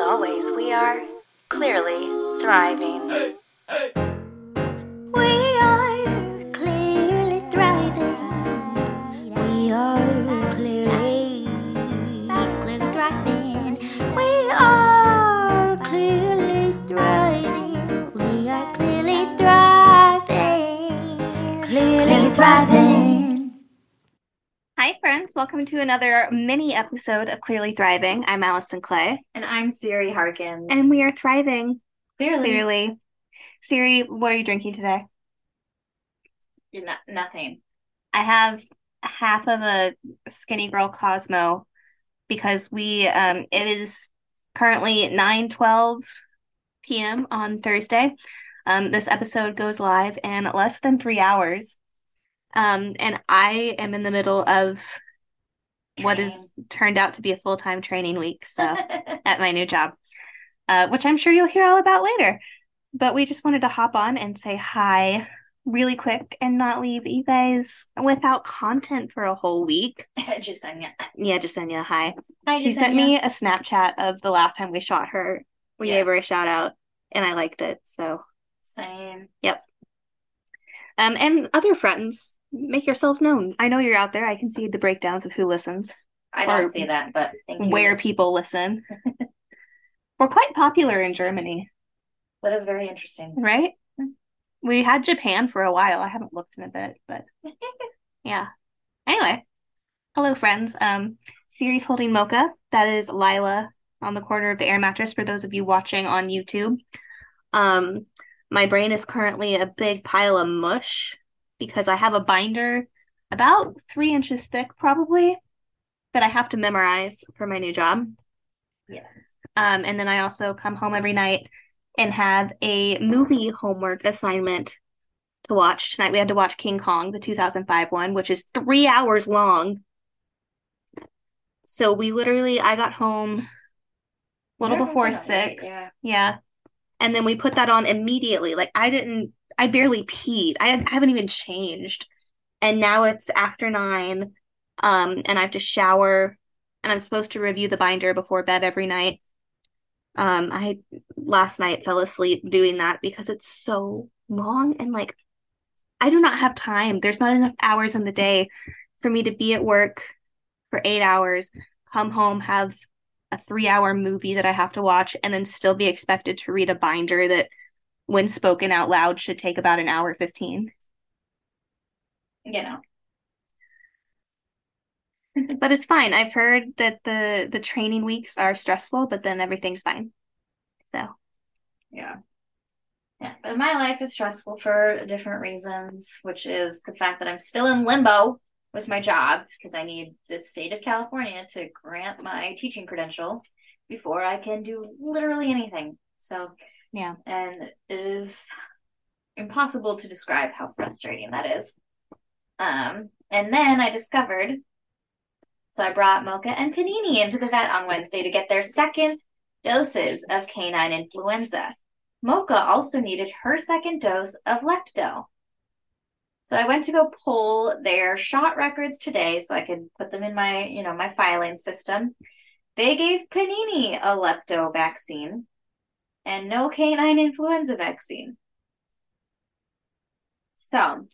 always, we are clearly thriving. We are clearly thriving. We are clearly, clearly thriving. We are clearly thriving. We are clearly thriving. Clearly thriving. Friends. Welcome to another mini episode of Clearly Thriving. I'm Allison Clay, And I'm Siri Harkins. and we are thriving clearly, clearly. Siri, what are you drinking today? you're not, nothing. I have half of a Skinny Girl Cosmo because we um it is currently 9:12 p.m. on Thursday. Um this episode goes live in less than 3 hours. Um and I am in the middle of what is turned out to be a full-time training week. So at my new job, uh, which I'm sure you'll hear all about later. But we just wanted to hop on and say hi really quick and not leave you guys without content for a whole week. Jasenia. Yeah, Jasenia, hi. Hi, she sent me a Snapchat of the last time we shot her. We Yeah. gave her a shout out and I liked it. So, Same. Um, and other friends, make yourselves known. I know you're out there. I can see the breakdowns of who listens, I don't see that, but thank you. where people listen. We're quite popular in Germany. That is very interesting. right? We had Japan for a while. I haven't looked in a bit, but yeah. Anyway, hello friends. Um, Siri's holding mocha. That is Lila on the corner of the air mattress for those of you watching on YouTube. Um, my brain is currently a big pile of mush because I have a binder about three inches thick, probably, that I have to memorize for my new job. Yes. Um, and then I also come home every night and have a movie homework assignment to watch. Tonight we had to watch King Kong, the 2005 one, which is three hours long. So we literally, I got home a little before late, six. yeah. Yeah. And then we put that on immediately. Like I didn't, I barely peed. I, I haven't even changed. And now it's after nine. Um, and I have to shower and I'm supposed to review the binder before bed every night. Um, I last night fell asleep doing that because it's so long and like I do not have time. There's not enough hours in the day for me to be at work for eight hours, come home, have a three hour movie that I have to watch, and then still be expected to read a binder that, when spoken out loud, should take about an hour 15. You know. But it's fine. I've heard that the the training weeks are stressful, but then everything's fine. So Yeah. Yeah. But my life is stressful for different reasons, which is the fact that I'm still in limbo with my job because I need the state of California to grant my teaching credential before I can do literally anything. So, yeah. and it is impossible to describe how frustrating that is. Um, and then I discovered, so I brought Mocha and Panini into the vet on Wednesday to get their second doses of canine influenza. Mocha also needed her second dose of lepto. So I went to go pull their shot records today so I could put them in my, you know, my filing system. They gave Panini a lepto vaccine and no canine influenza vaccine. So,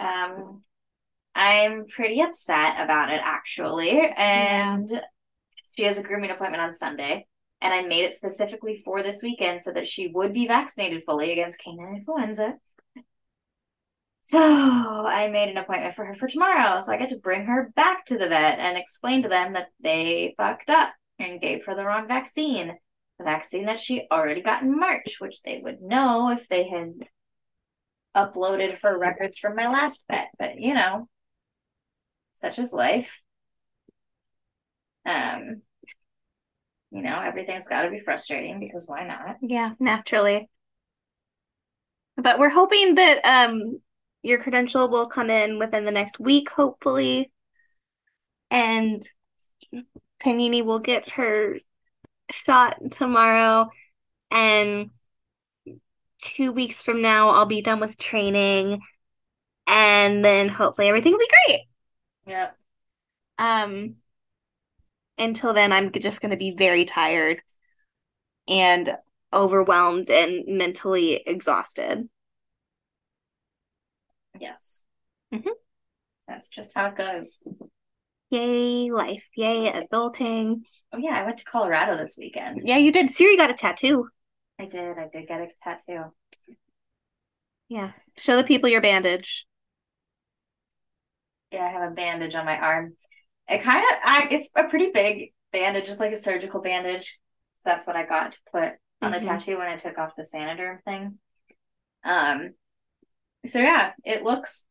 um, I'm pretty upset about it actually. And she has a grooming appointment on Sunday. And I made it specifically for this weekend so that she would be vaccinated fully against canine influenza. So I made an appointment for her for tomorrow. So I get to bring her back to the vet and explain to them that they fucked up and gave her the wrong vaccine. The vaccine that she already got in March, which they would know if they had uploaded her records from my last vet. But you know, such is life. Um, you know, everything's got to be frustrating because why not? Yeah, naturally. But we're hoping that um your credential will come in within the next week, hopefully. And Panini will get her shot tomorrow. And two weeks from now, I'll be done with training. And then hopefully everything will be great. Yep. Um, until then, I'm just going to be very tired and overwhelmed and mentally exhausted. Yes. Mhm. That's just how it goes. Yay, life. Yay, adulting. Oh yeah, I went to Colorado this weekend. Yeah, you did. Siri got a tattoo. I did. I did get a tattoo. Yeah. Show the people your bandage. Yeah, I have a bandage on my arm. It kind of, I, it's a pretty big bandage. It's like a surgical bandage. That's what I got to put on Mhm. the tattoo when I took off the Saniderm thing. Um, so yeah, it looks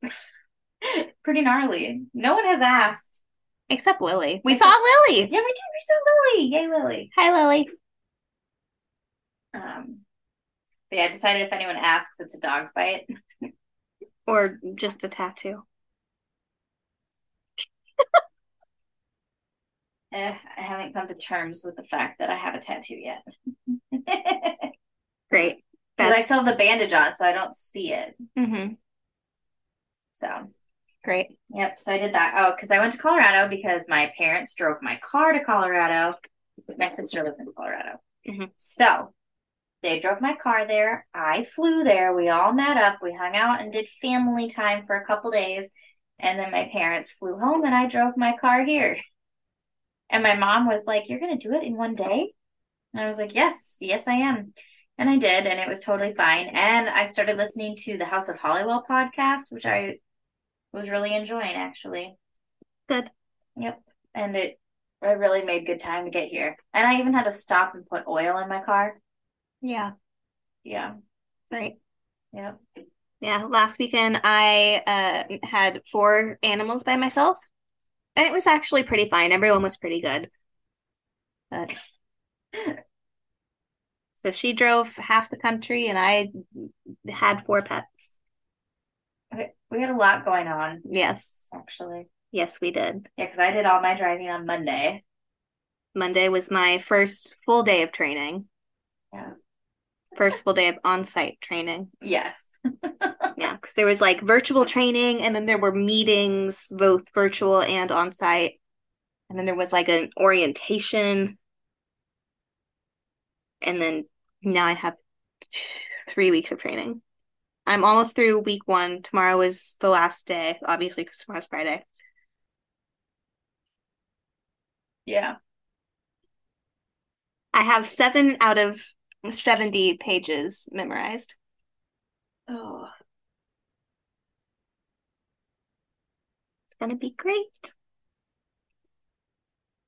pretty gnarly. No one has asked. Except Lily. We Except- saw Lily. Yeah, we did. We saw Lily. Yay, Lily. Hi, Lily. Um, but yeah, I decided if anyone asks, it's a dog fight. Or just a tattoo. Eh, I haven't come to terms with the fact that I have a tattoo yet. Great. Because I still have the bandage on, so I don't see it. hmm So, Great. yep. So I did that. Oh, because I went to Colorado because my parents drove my car to Colorado. My sister lives in Colorado. Mhm. So they drove my car there. I flew there. We all met up. We hung out and did family time for a couple days. And then my parents flew home and I drove my car here. And my mom was like, You're going to do it in one day? And I was like, Yes, yes, I am. And I did. And it was totally fine. And I started listening to the House of Halliwell podcast, which I was really enjoying actually. Good. Yep. And it, I really made good time to get here. And I even had to stop and put oil in my car. Yeah. Yeah. Right. Yep. Yeah. Last weekend, I uh, had four animals by myself, and it was actually pretty fine. Everyone was pretty good. But so she drove half the country, and I had four pets. We had a lot going on, Yes. actually. Yes, we did. Yeah, because I did all my driving on Monday. Monday was my first full day of training, Yeah. first full day of on-site training. Yes. Yeah, because there was like virtual training, and then there were meetings, both virtual and on site. And then there was like an orientation. And then now I have three weeks of training. I'm almost through week one. Tomorrow is the last day, obviously, because tomorrow's Friday. Yeah. I have seven out of 70 pages memorized. Oh, It's going to be great,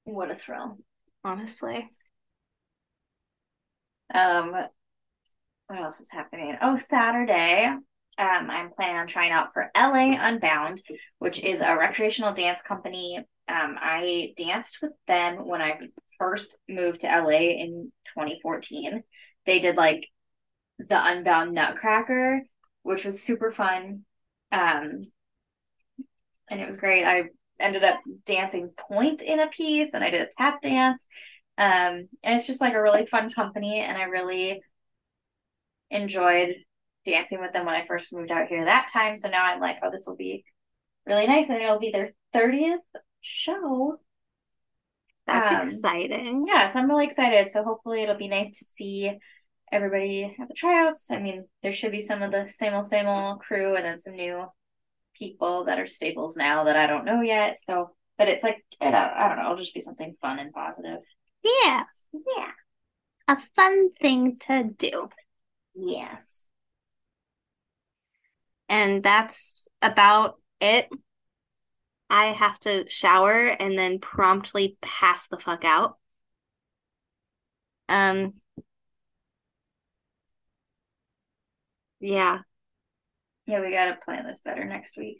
what a thrill. honestly. Um, what else is happening? Oh, Saturday. Um, I'm planning on trying out for LA Unbound, which is a recreational dance company. Um, I danced with them when I first moved to LA in 2014. They did like the Unbound Nutcracker, which was super fun. Um, and it was great. I ended up dancing pointe in a piece and I did a tap dance. Um, and it's just like a really fun company, and I really enjoyed dancing with them when I first moved out here that time. So now I'm like, oh, this will be really nice, and it'll be their 30th show. That's Um, exciting. Yeah, so I'm really excited. So hopefully it'll be nice to see everybody at the tryouts. I mean, there should be some of the same old, same old crew, and then some new people that are staples now that I don't know yet. So, but it's like, I don't, I don't know, it'll just be something fun and positive. Yeah. Yeah. A fun thing to do. Yes. And that's about it. I have to shower and then promptly pass the fuck out. Um, yeah. Yeah, we gotta plan this better next week.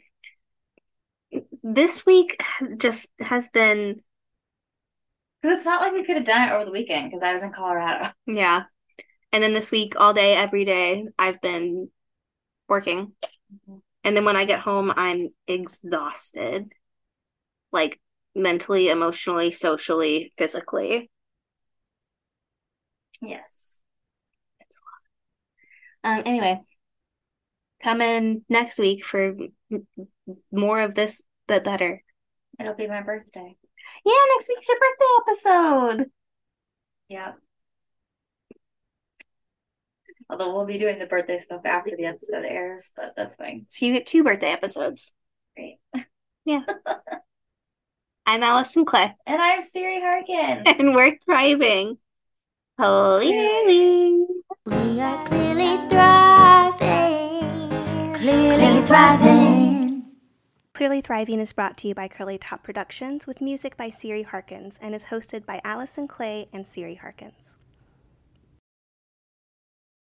This week just has been, Because it's not like we could have done it over the weekend because I was in Colorado. yeah. And then this week, all day, every day, I've been working. And then when I get home, I'm exhausted. Like mentally, emotionally, socially, physically. Yes. It's a lot. Um, anyway, come in next week for more of this, but better. It'll be my birthday. Yeah, next week's your birthday episode. Yeah. Although we'll be doing the birthday stuff after the episode airs, but that's fine. So you get two birthday episodes. Great. Yeah. I'm Allison Clay, And I'm Siri Harkins. and we're thriving. Clearly. We are clearly thriving. Clearly thriving. Clearly Thriving is brought to you by Curly Top Productions with music by Siri Harkins and is hosted by Allison Clay and Siri Harkins.